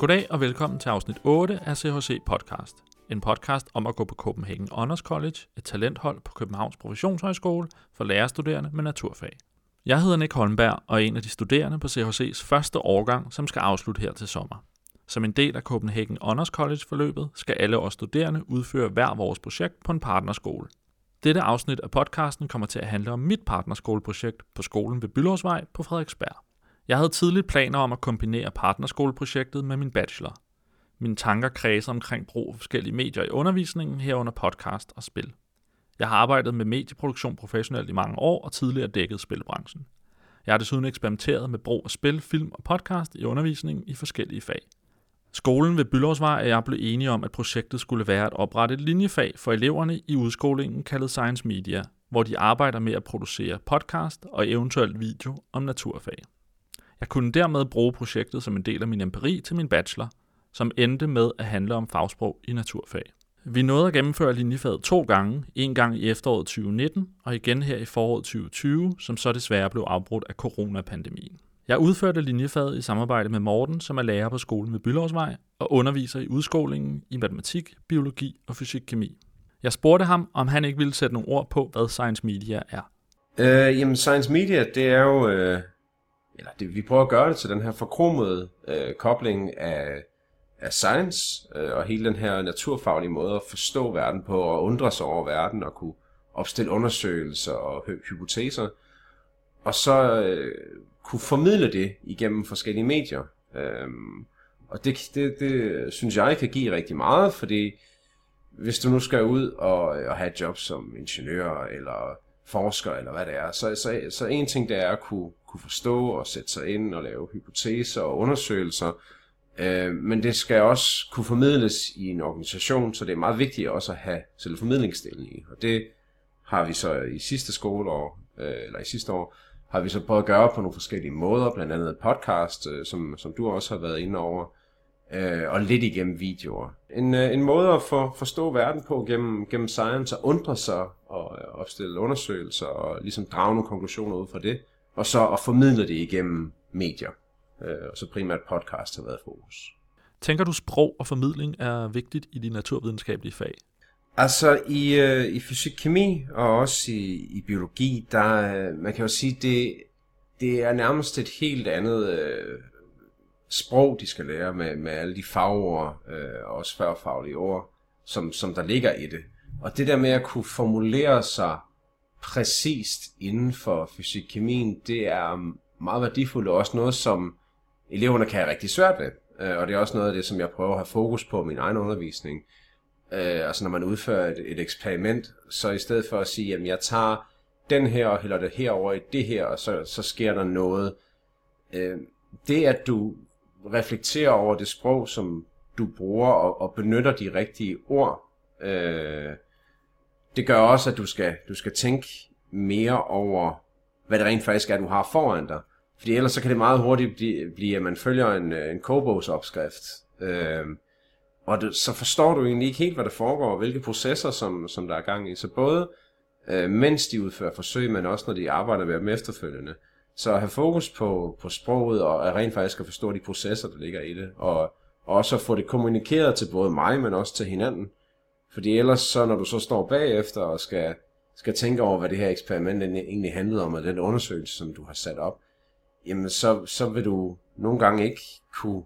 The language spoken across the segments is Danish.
Goddag og velkommen til afsnit 8 af CHC Podcast. En podcast om at gå på Copenhagen Honors College, et talenthold på Københavns Professionshøjskole for lærerstuderende med naturfag. Jeg hedder Nick Holmberg og er en af de studerende på CHC's første årgang, som skal afslutte her til sommer. Som en del af Copenhagen Honors College-forløbet skal alle os studerende udføre hver vores projekt på en partnerskole. Dette afsnit af podcasten kommer til at handle om mit partnerskoleprojekt på skolen ved Bylåsvej på Frederiksberg. Jeg havde tidligt planer om at kombinere partnerskoleprojektet med min bachelor. Mine tanker kredser omkring brug af forskellige medier i undervisningen, herunder podcast og spil. Jeg har arbejdet med medieproduktion professionelt i mange år og tidligere dækket spilbranchen. Jeg har desuden eksperimenteret med brug af spil, film og podcast i undervisningen i forskellige fag. Skolen ved Bylovsvej er jeg blevet enige om, at projektet skulle være at oprette et linjefag for eleverne i udskolingen kaldet Science Media, hvor de arbejder med at producere podcast og eventuelt video om naturfag. Jeg kunne dermed bruge projektet som en del af min empiri til min bachelor, som endte med at handle om fagsprog i naturfag. Vi nåede at gennemføre linjefaget to gange, en gang i efteråret 2019 og igen her i foråret 2020, som så desværre blev afbrudt af coronapandemien. Jeg udførte linjefaget i samarbejde med Morten, som er lærer på skolen ved Bylovsvej og underviser i udskolingen i matematik, biologi og fysik-kemi. Jeg spurgte ham, om han ikke ville sætte nogle ord på, hvad Science Media er. Øh, jamen, Science Media, det er jo... Øh, eller det, vi prøver at gøre det til den her forkromede øh, kobling af, af science øh, og hele den her naturfaglige måde at forstå verden på og undre sig over verden og kunne opstille undersøgelser og hypoteser. Og så øh, kunne formidle det igennem forskellige medier. Øh, og det, det, det synes jeg kan give rigtig meget, fordi hvis du nu skal ud og, og have et job som ingeniør eller forsker eller hvad det er, så, så, så en ting det er at kunne, kunne forstå og sætte sig ind og lave hypoteser og undersøgelser, øh, men det skal også kunne formidles i en organisation, så det er meget vigtigt også at have selve formidlingsdelen i. Og det har vi så i sidste skoleår, øh, eller i sidste år, har vi så prøvet at gøre på nogle forskellige måder, blandt andet podcast, øh, som, som du også har været inde over, øh, og lidt igennem videoer. En, øh, en måde at for, forstå verden på gennem, gennem science, og undre sig og øh, opstille undersøgelser og ligesom drage nogle konklusioner ud fra det, og så at formidle det igennem medier. Øh, og så primært podcast har været fokus. Tænker du, sprog og formidling er vigtigt i de naturvidenskabelige fag? Altså i, øh, i fysik-kemi og også i, i biologi, der man kan jo sige, det, det er nærmest et helt andet øh, sprog, de skal lære med, med alle de fagord øh, og også førfaglige ord, som, som der ligger i det. Og det der med at kunne formulere sig præcist inden for fysik-kemien, det er meget værdifuldt og også noget, som eleverne kan have rigtig svært ved. Øh, og det er også noget af det, som jeg prøver at have fokus på i min egen undervisning øh, altså når man udfører et, et eksperiment, så i stedet for at sige, at jeg tager den her og hælder det herover i det her, og så, så sker der noget. Øh, det at du reflekterer over det sprog, som du bruger, og, og benytter de rigtige ord, øh, det gør også, at du skal, du skal tænke mere over, hvad det rent faktisk er, du har foran dig. Fordi ellers så kan det meget hurtigt blive, blive at man følger en, øh, en kobogsopskrift. Øh, og det, så forstår du egentlig ikke helt, hvad der foregår, og hvilke processer, som, som der er gang i. Så både øh, mens de udfører forsøg, men også når de arbejder med dem efterfølgende. Så at have fokus på, på sproget, og at rent faktisk at forstå de processer, der ligger i det, og, og også at få det kommunikeret til både mig, men også til hinanden. Fordi ellers så, når du så står bagefter og skal, skal tænke over, hvad det her eksperiment egentlig handlede om, og den undersøgelse, som du har sat op, jamen så, så vil du nogle gange ikke kunne,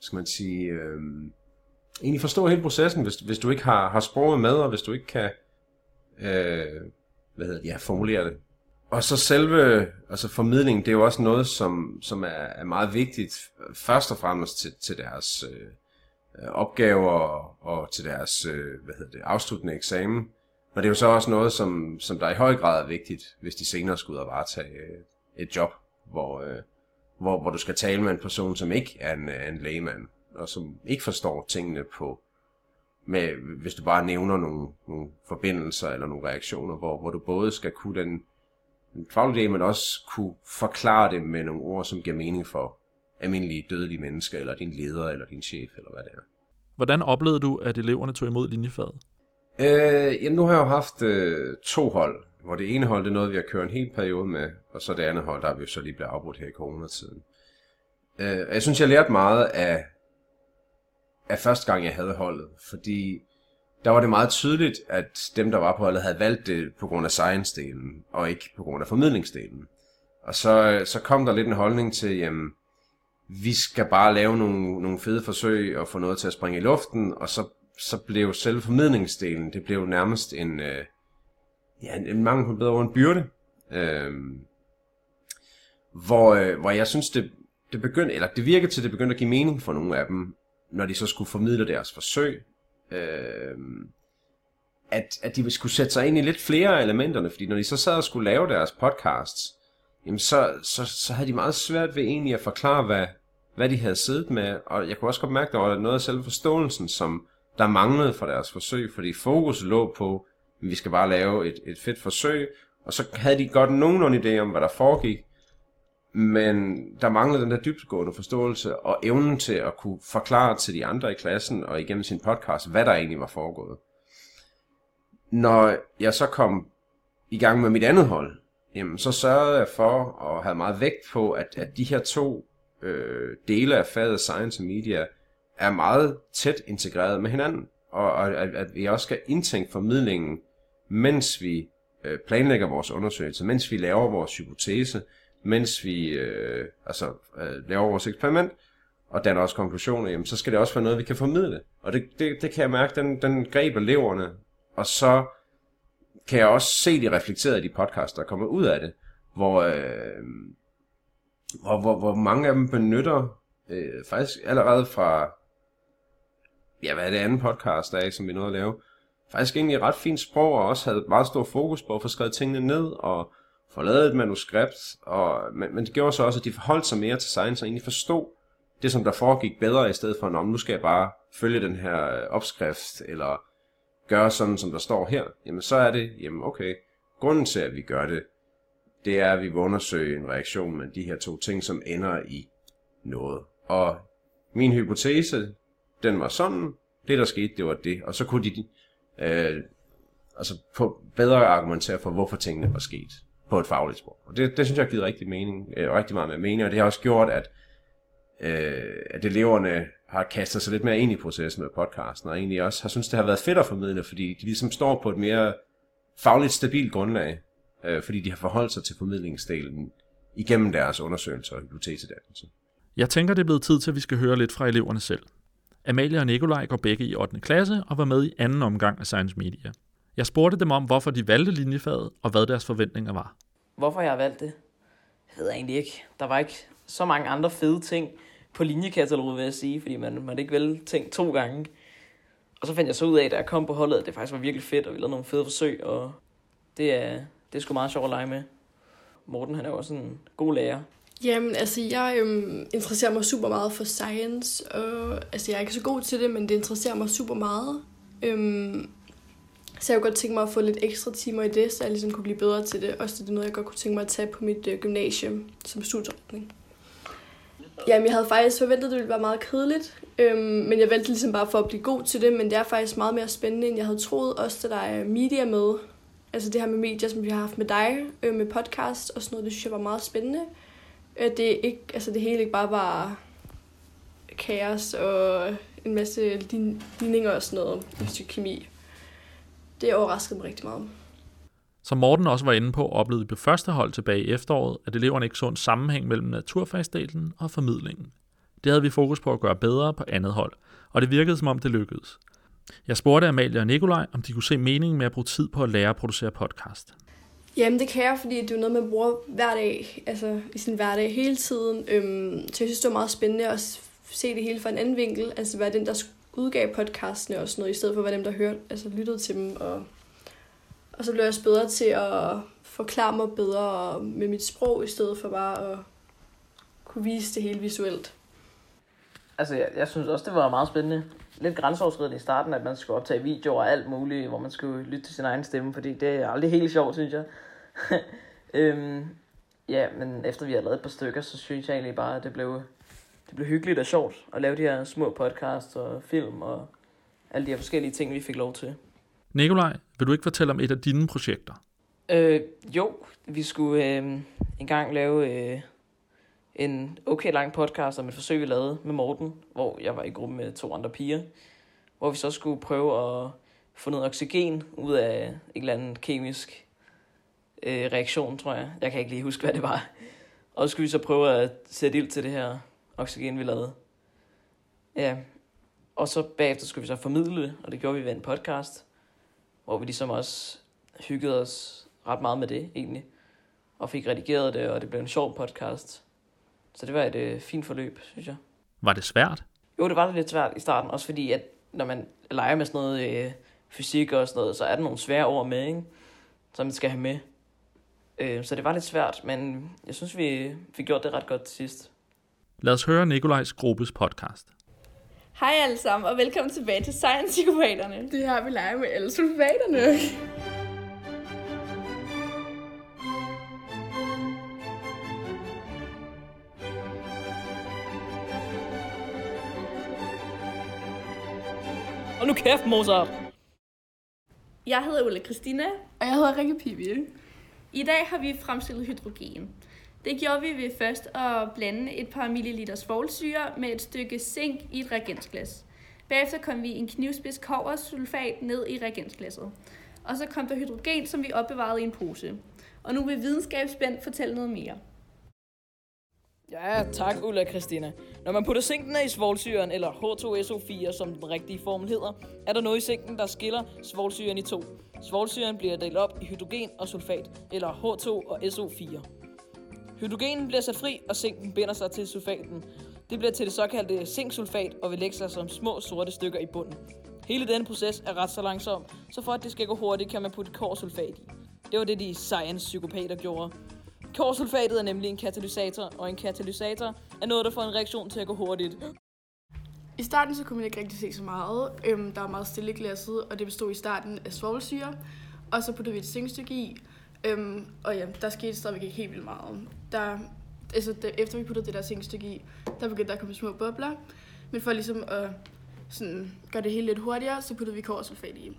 skal man sige, øh, egentlig forstå hele processen, hvis, hvis du ikke har, har sproget med, og hvis du ikke kan øh, hvad hedder det, ja, formulere det. Og så selve altså formidlingen, det er jo også noget, som, som er, er meget vigtigt, først og fremmest til, til deres øh, Øh, opgaver og, til deres øh, hvad hedder det, afsluttende eksamen. Men det er jo så også noget, som, som der i høj grad er vigtigt, hvis de senere skal ud og varetage øh, et job, hvor, øh, hvor, hvor du skal tale med en person, som ikke er en, øh, en lægemand og som ikke forstår tingene på, med, hvis du bare nævner nogle, nogle forbindelser eller nogle reaktioner, hvor, hvor du både skal kunne den, den faglige men også kunne forklare det med nogle ord, som giver mening for almindelige dødelige mennesker, eller din leder, eller din chef, eller hvad det er. Hvordan oplevede du, at eleverne tog imod linjefaget? Øh, jamen nu har jeg jo haft øh, to hold, hvor det ene hold det er noget, vi har kørt en hel periode med, og så det andet hold, der er vi så lige blevet afbrudt her i coronatiden. Øh, jeg synes, jeg lærte meget af, af første gang, jeg havde holdet. Fordi der var det meget tydeligt, at dem, der var på holdet, havde valgt det på grund af science-delen, og ikke på grund af formidlingsdelen. Og så, så kom der lidt en holdning til, jamen, vi skal bare lave nogle, nogle fede forsøg og få noget til at springe i luften, og så, så blev selve formidlingsdelen, det blev nærmest en, øh, ja, en, en mangel på bedre ord, en byrde. Øh, hvor, øh, hvor jeg synes, det, det begyndte, eller det virkede til, at det begyndte at give mening for nogle af dem, når de så skulle formidle deres forsøg, øh, at, at de skulle sætte sig ind i lidt flere af elementerne, fordi når de så sad og skulle lave deres podcasts, jamen så, så, så havde de meget svært ved egentlig at forklare, hvad, hvad de havde siddet med, og jeg kunne også godt mærke, at der var noget af selve forståelsen, som der manglede fra deres forsøg, fordi fokus lå på, at vi skal bare lave et, et fedt forsøg, og så havde de godt nogenlunde idé om, hvad der foregik, men der manglede den der dybtegående forståelse og evnen til at kunne forklare til de andre i klassen og igennem sin podcast, hvad der egentlig var foregået. Når jeg så kom i gang med mit andet hold, jamen så sørgede jeg for og havde meget vægt på, at, at de her to øh, dele af faget Science og Media er meget tæt integreret med hinanden, og, og at, at vi også skal indtænke formidlingen, mens vi øh, planlægger vores undersøgelse, mens vi laver vores hypotese, mens vi øh, altså, øh, laver vores eksperiment, og danner også konklusioner, jamen, så skal det også være noget, vi kan formidle. Og det, det, det kan jeg mærke, den, den greb eleverne, og så kan jeg også se de reflekteret i de podcasts, der kommer ud af det, hvor, øh, hvor, hvor, hvor mange af dem benytter øh, faktisk allerede fra, ja, hvad er det andet podcast, der er, som vi nåede at lave, faktisk egentlig ret fint sprog, og også havde meget stor fokus på at få skrevet tingene ned, og få lavet et manuskript, og, men, men det gjorde så også, at de forholdt sig mere til science, og egentlig forstod det, som der foregik bedre, i stedet for, at nu skal jeg bare følge den her øh, opskrift, eller gøre sådan, som der står her, jamen så er det, jamen okay, grunden til, at vi gør det, det er, at vi vil undersøge en reaktion med de her to ting, som ender i noget. Og min hypotese, den var sådan, det der skete, det var det. Og så kunne de øh, altså på bedre argumentere for, hvorfor tingene var sket på et fagligt sprog. Og det, det synes jeg har givet rigtig, mening, øh, rigtig meget med mening, og det har også gjort, at, øh, at eleverne har kastet sig lidt mere ind i processen med podcasten, og egentlig også har synes det har været fedt at formidle, fordi de ligesom står på et mere fagligt stabilt grundlag, øh, fordi de har forholdt sig til formidlingsdelen igennem deres undersøgelser og hypotesedannelse. Jeg tænker, det er blevet tid til, at vi skal høre lidt fra eleverne selv. Amalie og Nikolaj går begge i 8. klasse og var med i anden omgang af Science Media. Jeg spurgte dem om, hvorfor de valgte linjefaget, og hvad deres forventninger var. Hvorfor jeg har valgt det? Jeg ved egentlig ikke. Der var ikke så mange andre fede ting på linjekataloget, vil jeg sige, fordi man måtte ikke vælge ting to gange. Og så fandt jeg så ud af, da jeg kom på holdet, at det faktisk var virkelig fedt, og vi lavede nogle fede forsøg, og det er, det er sgu meget sjovt at lege med. Morten, han er jo også en god lærer. Jamen, altså, jeg øhm, interesserer mig super meget for science, og altså, jeg er ikke så god til det, men det interesserer mig super meget. Øhm, så jeg kunne godt tænke mig at få lidt ekstra timer i det, så jeg ligesom kunne blive bedre til det. Også det er noget, jeg godt kunne tænke mig at tage på mit øh, gymnasium som studieretning. Jamen, jeg havde faktisk forventet, at det ville være meget kedeligt, øhm, men jeg valgte ligesom bare for at blive god til det, men det er faktisk meget mere spændende, end jeg havde troet. Også da der er media med, altså det her med medier, som vi har haft med dig, øh, med podcast og sådan noget, det synes jeg var meget spændende. Øh, det, er ikke, altså det hele ikke bare var kaos og en masse ligninger og sådan noget i kemi det overraskede mig rigtig meget. Som Morten også var inde på, oplevede vi på første hold tilbage i efteråret, at eleverne ikke så en sammenhæng mellem naturfagsdelen og formidlingen. Det havde vi fokus på at gøre bedre på andet hold, og det virkede som om det lykkedes. Jeg spurgte Amalie og Nikolaj, om de kunne se meningen med at bruge tid på at lære at producere podcast. Jamen det kan jeg, fordi det er noget, man bruger hver dag, altså i sin hverdag hele tiden. Øhm, så jeg synes, det var meget spændende at se det hele fra en anden vinkel. Altså være den, der udgav podcastene og sådan noget, i stedet for at være dem, der hørte, altså lyttede til dem. Og, og så blev jeg også bedre til at forklare mig bedre med mit sprog, i stedet for bare at kunne vise det hele visuelt. Altså, jeg, jeg synes også, det var meget spændende. Lidt grænseoverskridende i starten, at man skulle optage videoer og alt muligt, hvor man skulle lytte til sin egen stemme, fordi det er aldrig helt sjovt, synes jeg. øhm, ja, men efter vi har lavet et par stykker, så synes jeg egentlig bare, at det blev det blev hyggeligt og sjovt at lave de her små podcasts og film og alle de her forskellige ting, vi fik lov til. Nikolaj, vil du ikke fortælle om et af dine projekter? Øh, jo, vi skulle øh, engang lave øh, en okay lang podcast om et forsøg, vi lavede med Morten, hvor jeg var i gruppe med to andre piger, hvor vi så skulle prøve at få noget oxygen ud af en eller anden kemisk øh, reaktion, tror jeg. Jeg kan ikke lige huske, hvad det var. Og så skulle vi så prøve at sætte ild til det her oxygen, vi lavede. Ja, og så bagefter skulle vi så formidle det, og det gjorde vi ved en podcast, hvor vi ligesom også hyggede os ret meget med det, egentlig. Og fik redigeret det, og det blev en sjov podcast. Så det var et øh, fint forløb, synes jeg. Var det svært? Jo, det var lidt svært i starten, også fordi, at når man leger med sådan noget øh, fysik og sådan noget, så er der nogle svære ord med, ikke? som man skal have med. Øh, så det var lidt svært, men jeg synes, vi fik gjort det ret godt til sidst. Lad os høre Nikolajs gruppes podcast. Hej alle sammen, og velkommen tilbage til Science Psykopaterne. Det her vi leger med alle sulfaterne. Nu kæft, Mozart! Jeg hedder Ulla Christina. Og jeg hedder Rikke Pibi. I dag har vi fremstillet hydrogen. Det gjorde vi ved først at blande et par milliliter svovlsyre med et stykke zink i et reagensglas. Bagefter kom vi en knivspids koversulfat ned i reagensglasset. Og så kom der hydrogen, som vi opbevarede i en pose. Og nu vil videnskabsspændt fortælle noget mere. Ja, tak Ulla Christina. Når man putter zinken i svovlsyren, eller H2SO4, som den rigtige formel hedder, er der noget i zinken, der skiller svovlsyren i to. Svovlsyren bliver delt op i hydrogen og sulfat, eller H2 og SO4. Hydrogenen bliver sat fri, og zinken binder sig til sulfaten. Det bliver til det såkaldte zinksulfat og vil lægge sig som små sorte stykker i bunden. Hele denne proces er ret så langsom, så for at det skal gå hurtigt, kan man putte korsulfat i. Det var det, de science-psykopater gjorde. Korsulfatet er nemlig en katalysator, og en katalysator er noget, der får en reaktion til at gå hurtigt. I starten så kunne man ikke rigtig se så meget. Øhm, der var meget stille i glasset, og det bestod i starten af svovlsyre. Og så puttede vi et zinkstykke i. Øhm, og ja, der skete stadigvæk ikke helt vildt meget. Der, altså, der, efter vi puttede det der zinkstykke i, der begyndte der at komme små bobler. Men for ligesom at sådan, gøre det hele lidt hurtigere, så puttede vi korsulfat i.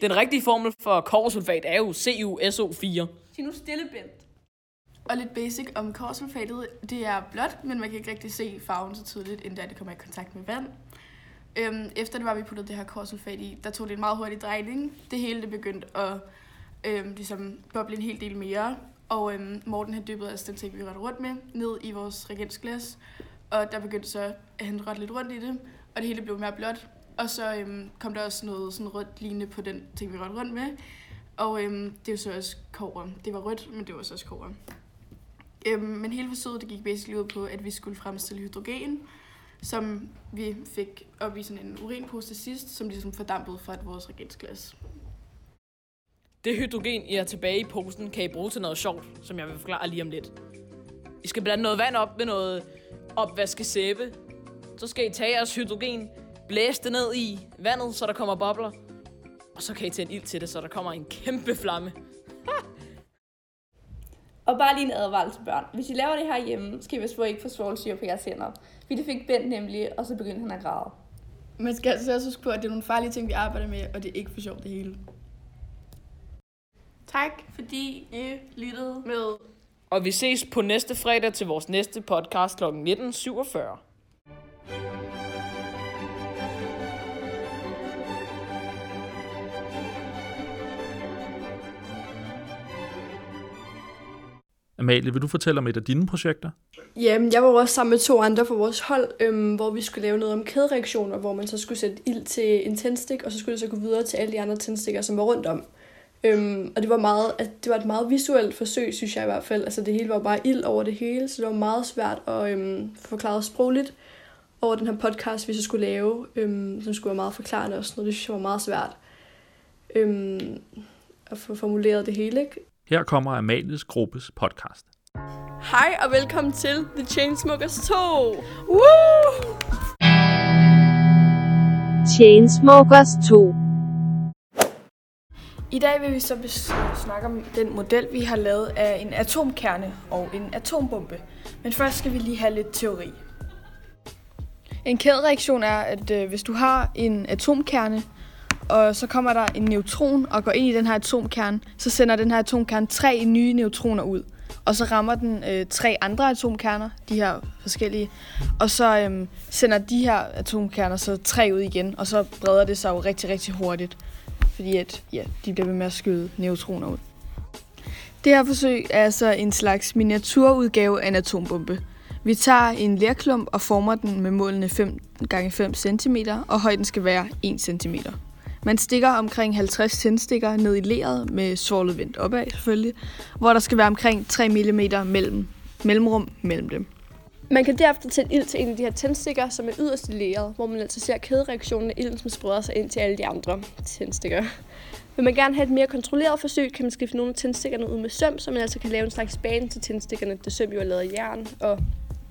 Den rigtige formel for korsulfat er jo CuSO4. Sig nu stille, Bent. Og lidt basic om korsulfatet, det er blåt, men man kan ikke rigtig se farven så tydeligt, inden det kommer i kontakt med vand. Øhm, efter det var, vi puttede det her korsulfat i, der tog det en meget hurtig drejning. Det hele det begyndte at øhm, ligesom boble en hel del mere. Og øhm, Morten havde dyppet altså den ting, vi rørte rundt med, ned i vores reagensglas. Og der begyndte så at han rørte lidt rundt i det, og det hele blev mere blåt. Og så øhm, kom der også noget sådan rødt lignende på den ting, vi rørte rundt med. Og øhm, det var så også kover. Det var rødt, men det var så også kover. Øhm, men hele forsøget det gik basically ud på, at vi skulle fremstille hydrogen, som vi fik op i sådan en urinpose til sidst, som ligesom fordampede fra vores reagensglas. Det hydrogen, I har tilbage i posen, kan I bruge til noget sjovt, som jeg vil forklare lige om lidt. I skal blande noget vand op med noget opvaskesæbe. Så skal I tage jeres hydrogen, blæse det ned i vandet, så der kommer bobler. Og så kan I tænde ild til det, så der kommer en kæmpe flamme. Og bare lige en advarsel til børn. Hvis I laver det her hjemme, skal I vist ikke få svovlsyre på jeres hænder. Fordi det fik Bent nemlig, og så begyndte han at græde. Man skal altså også huske på, at det er nogle farlige ting, vi arbejder med, og det er ikke for sjovt det hele. Tak, Fordi I lyttede med Og vi ses på næste fredag til vores næste podcast kl. 19.47. Amalie, vil du fortælle om et af dine projekter? Jamen, jeg var jo også sammen med to andre fra vores hold, øhm, hvor vi skulle lave noget om kædereaktioner, hvor man så skulle sætte ild til en tændstik, og så skulle det så gå videre til alle de andre tændstikker, som var rundt om. Øhm, og det var, meget, altså, det var et meget visuelt forsøg, synes jeg i hvert fald. Altså det hele var bare ild over det hele, så det var meget svært at øhm, forklare sprogligt over den her podcast, vi så skulle lave, øhm, som skulle være meget forklarende og sådan noget. Det synes jeg var meget svært øhm, at få formuleret det hele, ikke? Her kommer Amalies gruppes podcast. Hej og velkommen til The Chainsmokers 2! Woo! Chainsmokers 2. I dag vil vi så bes- snakke om den model, vi har lavet af en atomkerne og en atombombe. Men først skal vi lige have lidt teori. En kædereaktion er, at øh, hvis du har en atomkerne, og så kommer der en neutron og går ind i den her atomkerne, så sender den her atomkerne tre nye neutroner ud. og så rammer den øh, tre andre atomkerner, de her forskellige, og så øh, sender de her atomkerner så tre ud igen, og så breder det sig jo rigtig, rigtig hurtigt, fordi at, ja, de bliver ved med at skyde neutroner ud. Det her forsøg er altså en slags miniaturudgave af en atombombe. Vi tager en lerklump og former den med målene 5 x 5 cm, og højden skal være 1 cm. Man stikker omkring 50 tændstikker ned i leret med svovlet vendt opad selvfølgelig, hvor der skal være omkring 3 mm mellem, mellemrum mellem dem. Man kan derefter tænde ild til en af de her tændstikker, som er yderst i leret, hvor man altså ser kædereaktionen af ilden, som spreder sig ind til alle de andre tændstikker. Vil man gerne have et mere kontrolleret forsøg, kan man skifte nogle af tændstikkerne ud med søm, så man altså kan lave en slags bane til tændstikkerne, da søm jo er lavet af jern, og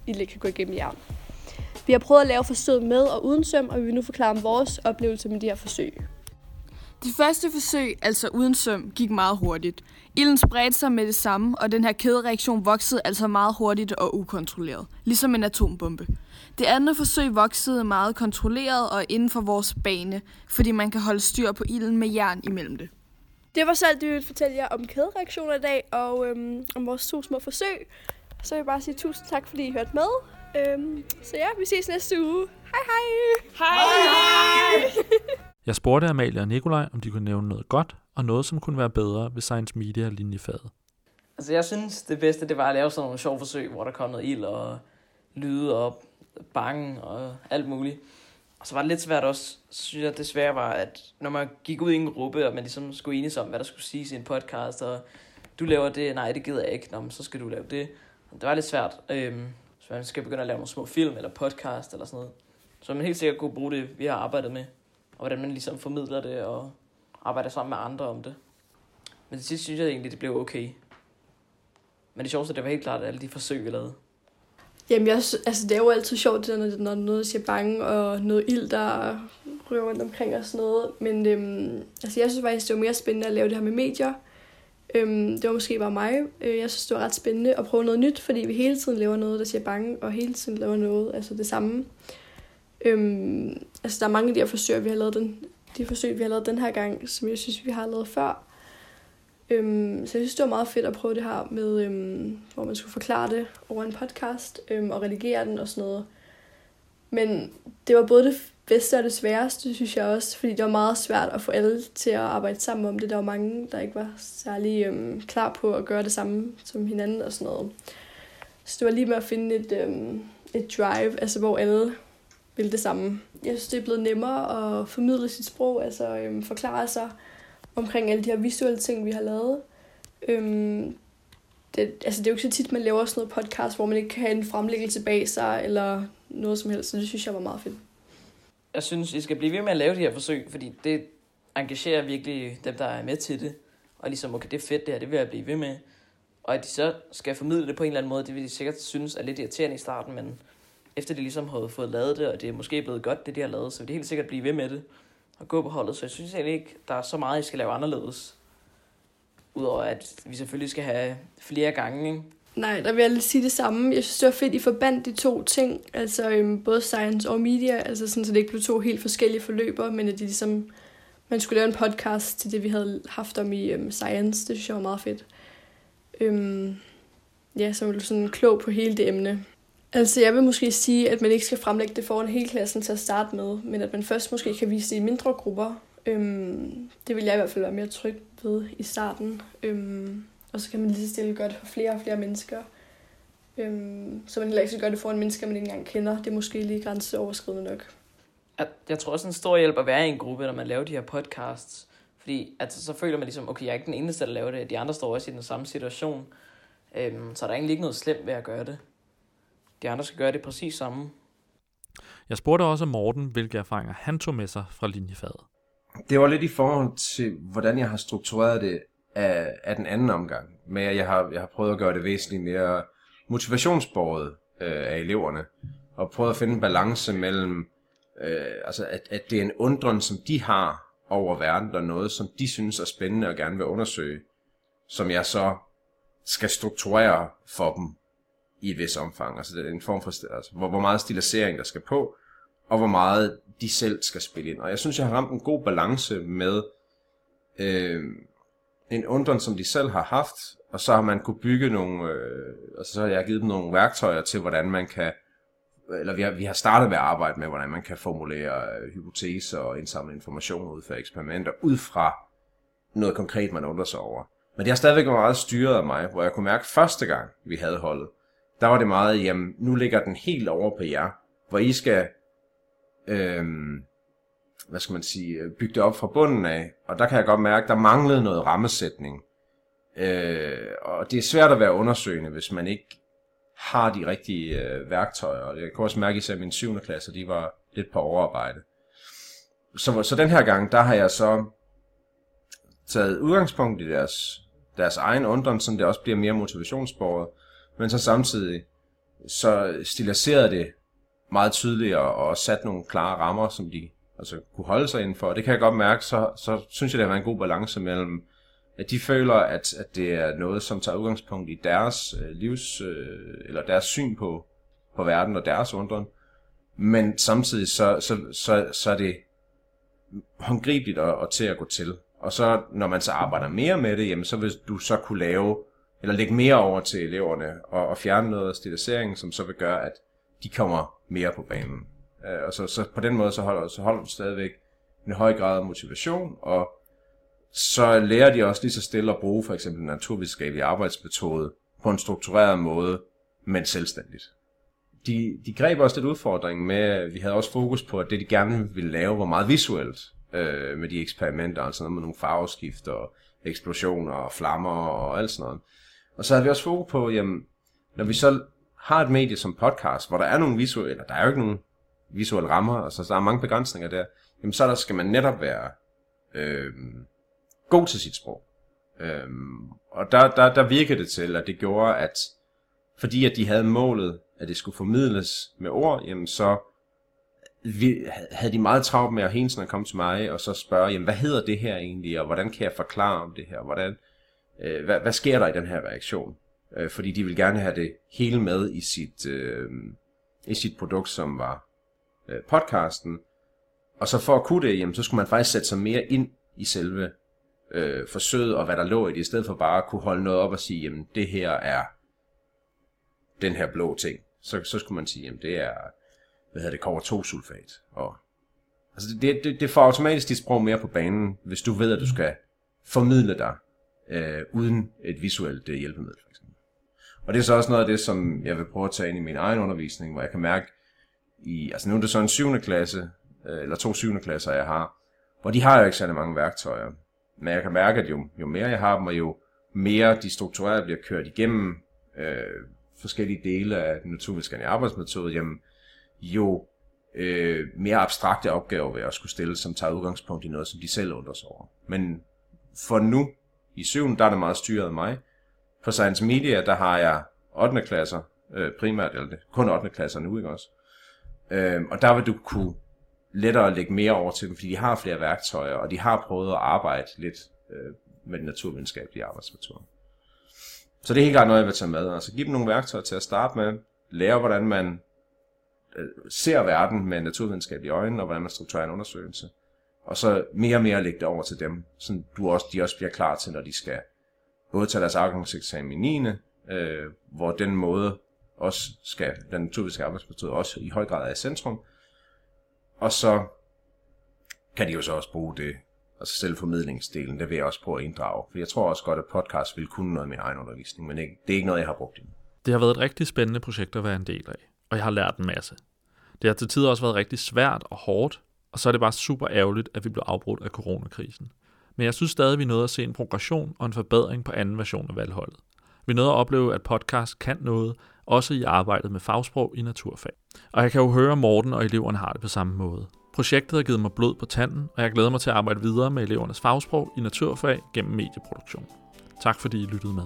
ilden kan gå igennem jern. Vi har prøvet at lave forsøg med og uden søm, og vi vil nu forklare om vores oplevelse med de her forsøg. De første forsøg, altså uden søm, gik meget hurtigt. Ilden spredte sig med det samme, og den her kædereaktion voksede altså meget hurtigt og ukontrolleret, ligesom en atombombe. Det andet forsøg voksede meget kontrolleret og inden for vores bane, fordi man kan holde styr på ilden med jern imellem det. Det var så alt, det vi ville fortælle jer om kædereaktioner i dag, og øhm, om vores to små forsøg. Så vil jeg bare sige tusind tak, fordi I hørte med. Øhm, så ja, vi ses næste uge. Hej hej! Hej hej! Jeg spurgte Amalie og Nikolaj, om de kunne nævne noget godt, og noget, som kunne være bedre ved Science Media linjefaget. Altså jeg synes, det bedste, det var at lave sådan nogle sjove forsøg, hvor der kom noget ild og lyde og bange og alt muligt. Og så var det lidt svært også, synes jeg, det svære var, at når man gik ud i en gruppe, og man ligesom skulle enes om, hvad der skulle siges i en podcast, og du laver det, nej, det gider jeg ikke, Nå, men så skal du lave det. Det var lidt svært, øhm, så man skal begynde at lave nogle små film eller podcast eller sådan noget. Så man helt sikkert kunne bruge det, vi har arbejdet med, og hvordan man ligesom formidler det og arbejder sammen med andre om det. Men til sidst synes jeg egentlig, det blev okay. Men det sjoveste, det var helt klart alle de forsøg, vi lavede. Jamen, jeg, altså, det er jo altid sjovt, det der, når, når noget siger bange, og noget ild, der ryger rundt omkring og sådan noget. Men øhm, altså, jeg synes faktisk, det var mere spændende at lave det her med medier. Øhm, det var måske bare mig. Øh, Jeg synes, det var ret spændende at prøve noget nyt, fordi vi hele tiden laver noget, der siger bange, og hele tiden laver noget, altså det samme. Øhm, altså, der er mange af de her forsøg, vi har lavet den, de forsøg, vi har lavet den her gang, som jeg synes, vi har lavet før. Øhm, så jeg synes, det var meget fedt at prøve det her med, øhm, hvor man skulle forklare det over en podcast øhm, og redigere den og sådan noget. Men det var både det bedste og det sværeste, synes jeg også, fordi det var meget svært at få alle til at arbejde sammen om det. Der var mange, der ikke var særlig øhm, klar på at gøre det samme som hinanden og sådan noget. Så det var lige med at finde et, øhm, et drive, altså hvor alle vil det samme. Jeg synes, det er blevet nemmere at formidle sit sprog, altså øhm, forklare sig omkring alle de her visuelle ting, vi har lavet. Øhm, det, altså, det er jo ikke så tit, man laver sådan noget podcast, hvor man ikke kan have en fremlæggelse bag sig, eller noget som helst, så det synes jeg var meget fedt. Jeg synes, I skal blive ved med at lave de her forsøg, fordi det engagerer virkelig dem, der er med til det. Og ligesom, okay, det er fedt det her, det vil jeg blive ved med. Og at de så skal formidle det på en eller anden måde, det vil de sikkert synes er lidt irriterende i starten, men efter de ligesom har fået lavet det, og det er måske blevet godt, det de har lavet, så vil de helt sikkert blive ved med det og gå på holdet. Så jeg synes egentlig ikke, der er så meget, I skal lave anderledes. Udover at vi selvfølgelig skal have flere gange, ikke? Nej, der vil jeg lige sige det samme. Jeg synes, det var fedt, I forbandt de to ting, altså øhm, både science og media, altså sådan, så det ikke blev to helt forskellige forløber, men at de ligesom, man skulle lave en podcast til det, vi havde haft om i øhm, science. Det synes jeg var meget fedt. Øhm, ja, så blev du sådan klog på hele det emne. Altså, jeg vil måske sige, at man ikke skal fremlægge det foran hele klassen til at starte med, men at man først måske kan vise det i mindre grupper. Øhm, det vil jeg i hvert fald være mere tryg ved i starten. Øhm, og så kan man lige så stille gøre det for flere og flere mennesker. Øhm, så man heller ikke skal gøre det foran mennesker, man ikke engang kender. Det er måske lige grænseoverskridende nok. Jeg, jeg tror også, en stor hjælp at være i en gruppe, når man laver de her podcasts. Fordi altså, så føler man ligesom, okay, jeg er ikke den eneste, der laver det. De andre står også i den samme situation. Øhm, så er der egentlig ikke noget slemt ved at gøre det. De andre skal gøre det præcis samme. Jeg spurgte også Morten, hvilke erfaringer han tog med sig fra linjefaget. Det var lidt i forhold til, hvordan jeg har struktureret det af, af den anden omgang. Men jeg har, jeg har prøvet at gøre det væsentligt mere motivationsbordet øh, af eleverne. Og prøvet at finde en balance mellem, øh, altså at, at det er en undren, som de har over verden, og noget, som de synes er spændende og gerne vil undersøge, som jeg så skal strukturere for dem i et vis omfang. Altså det er en form for, altså, hvor, hvor meget stilisering der skal på, og hvor meget de selv skal spille ind. Og jeg synes, jeg har ramt en god balance med øh, en undren, som de selv har haft, og så har man kunne bygge nogle, øh, og så har jeg givet dem nogle værktøjer til, hvordan man kan, eller vi har, vi har startet med at arbejde med, hvordan man kan formulere øh, hypoteser og indsamle information ud fra eksperimenter, ud fra noget konkret, man undrer sig over. Men det har stadigvæk været meget styret af mig, hvor jeg kunne mærke første gang, vi havde holdet, der var det meget, jamen nu ligger den helt over på jer, hvor I skal, øhm, hvad skal man sige, øh, bygge det op fra bunden af. Og der kan jeg godt mærke, der manglede noget rammesætning. Øh, og det er svært at være undersøgende, hvis man ikke har de rigtige øh, værktøjer. Og jeg kan også mærke, at min 7. klasse, de var lidt på overarbejde. Så, så den her gang, der har jeg så taget udgangspunkt i deres, deres egen undren, så det også bliver mere motivationsbordet, men så samtidig så stiliserede det meget tydeligt og, og sat nogle klare rammer, som de altså, kunne holde sig indenfor. Og det kan jeg godt mærke, så, så synes jeg, det har været en god balance mellem, at de føler, at, at det er noget, som tager udgangspunkt i deres øh, livs, øh, eller deres syn på, på verden og deres undren. Men samtidig så, så, så, så er det håndgribeligt og, og til at gå til. Og så når man så arbejder mere med det, jamen så vil du så kunne lave, eller lægge mere over til eleverne, og, og fjerne noget af stiliseringen, som så vil gøre, at de kommer mere på banen. Øh, og så, så på den måde, så holder, så holder du stadigvæk en høj grad af motivation, og så lærer de også lige så stille at bruge for eksempel naturvidenskabelig arbejdsmetode på en struktureret måde, men selvstændigt. De, de greb også lidt udfordring med, vi havde også fokus på, at det de gerne ville lave var meget visuelt øh, med de eksperimenter, altså noget med nogle farveskifter, og eksplosioner og flammer og alt sådan noget. Og så havde vi også fokus på, jamen, når vi så har et medie som podcast, hvor der er nogle visuelle, eller der er jo ikke nogen visuelle rammer, altså, så der er mange begrænsninger der, jamen så der skal man netop være øh, god til sit sprog. Øh, og der, der, der virkede det til, at det gjorde, at fordi at de havde målet, at det skulle formidles med ord, jamen så vi, havde de meget travlt med at hele tiden komme til mig og så spørge, jamen hvad hedder det her egentlig, og hvordan kan jeg forklare om det her, hvordan, øh, hvad, hvad sker der i den her reaktion? Øh, fordi de vil gerne have det hele med i sit, øh, i sit produkt, som var øh, podcasten. Og så for at kunne det, jamen, så skulle man faktisk sætte sig mere ind i selve øh, forsøget, og hvad der lå i det, i stedet for bare at kunne holde noget op og sige, jamen det her er den her blå ting. Så, så skulle man sige, jamen det er hvad hedder det, kover 2 sulfat. Og, altså det, det, det får automatisk dit sprog mere på banen, hvis du ved, at du skal formidle dig øh, uden et visuelt øh, hjælpemiddel, for eksempel. Og det er så også noget af det, som jeg vil prøve at tage ind i min egen undervisning, hvor jeg kan mærke, i, altså nu er det så en 7. klasse, øh, eller to 7. klasser, jeg har, hvor de har jo ikke særlig mange værktøjer. Men jeg kan mærke, at jo, jo mere jeg har dem, og jo mere de struktureret bliver kørt igennem øh, forskellige dele af den naturvidenskabelige arbejdsmetode, jamen, jo øh, mere abstrakte opgaver vil jeg også skulle stille, som tager udgangspunkt i noget, som de selv undrer sig over. Men for nu, i syvende, der er det meget styret af mig. På Science Media, der har jeg 8. klasser, øh, primært, eller kun 8. klasser nu, ikke også? Øh, og der vil du kunne lettere lægge mere over til dem, fordi de har flere værktøjer, og de har prøvet at arbejde lidt øh, med den naturvidenskabelige arbejdsmetode. Så det er helt klart noget, jeg vil tage med. Altså give dem nogle værktøjer til at starte med, lære hvordan man øh, ser verden med naturvidenskabelige øjne, og hvordan man strukturerer en undersøgelse. Og så mere og mere lægge det over til dem, så du også, de også bliver klar til, når de skal både tage deres afgangseksamen i 9. Øh, hvor den måde også skal, den naturvidenskabelige arbejdsmetode også i høj grad er i centrum. Og så kan de jo så også bruge det, altså selvformidlingsdelen, det vil jeg også prøve at inddrage. For jeg tror også godt, at podcast vil kunne noget med egen undervisning, men det er ikke noget, jeg har brugt endnu. Det har været et rigtig spændende projekt at være en del af og jeg har lært en masse. Det har til tider også været rigtig svært og hårdt, og så er det bare super ærgerligt, at vi blev afbrudt af coronakrisen. Men jeg synes stadig, vi nåede at se en progression og en forbedring på anden version af valgholdet. Vi nåede at opleve, at podcast kan noget, også i arbejdet med fagsprog i naturfag. Og jeg kan jo høre, at Morten og eleverne har det på samme måde. Projektet har givet mig blod på tanden, og jeg glæder mig til at arbejde videre med elevernes fagsprog i naturfag gennem medieproduktion. Tak fordi I lyttede med.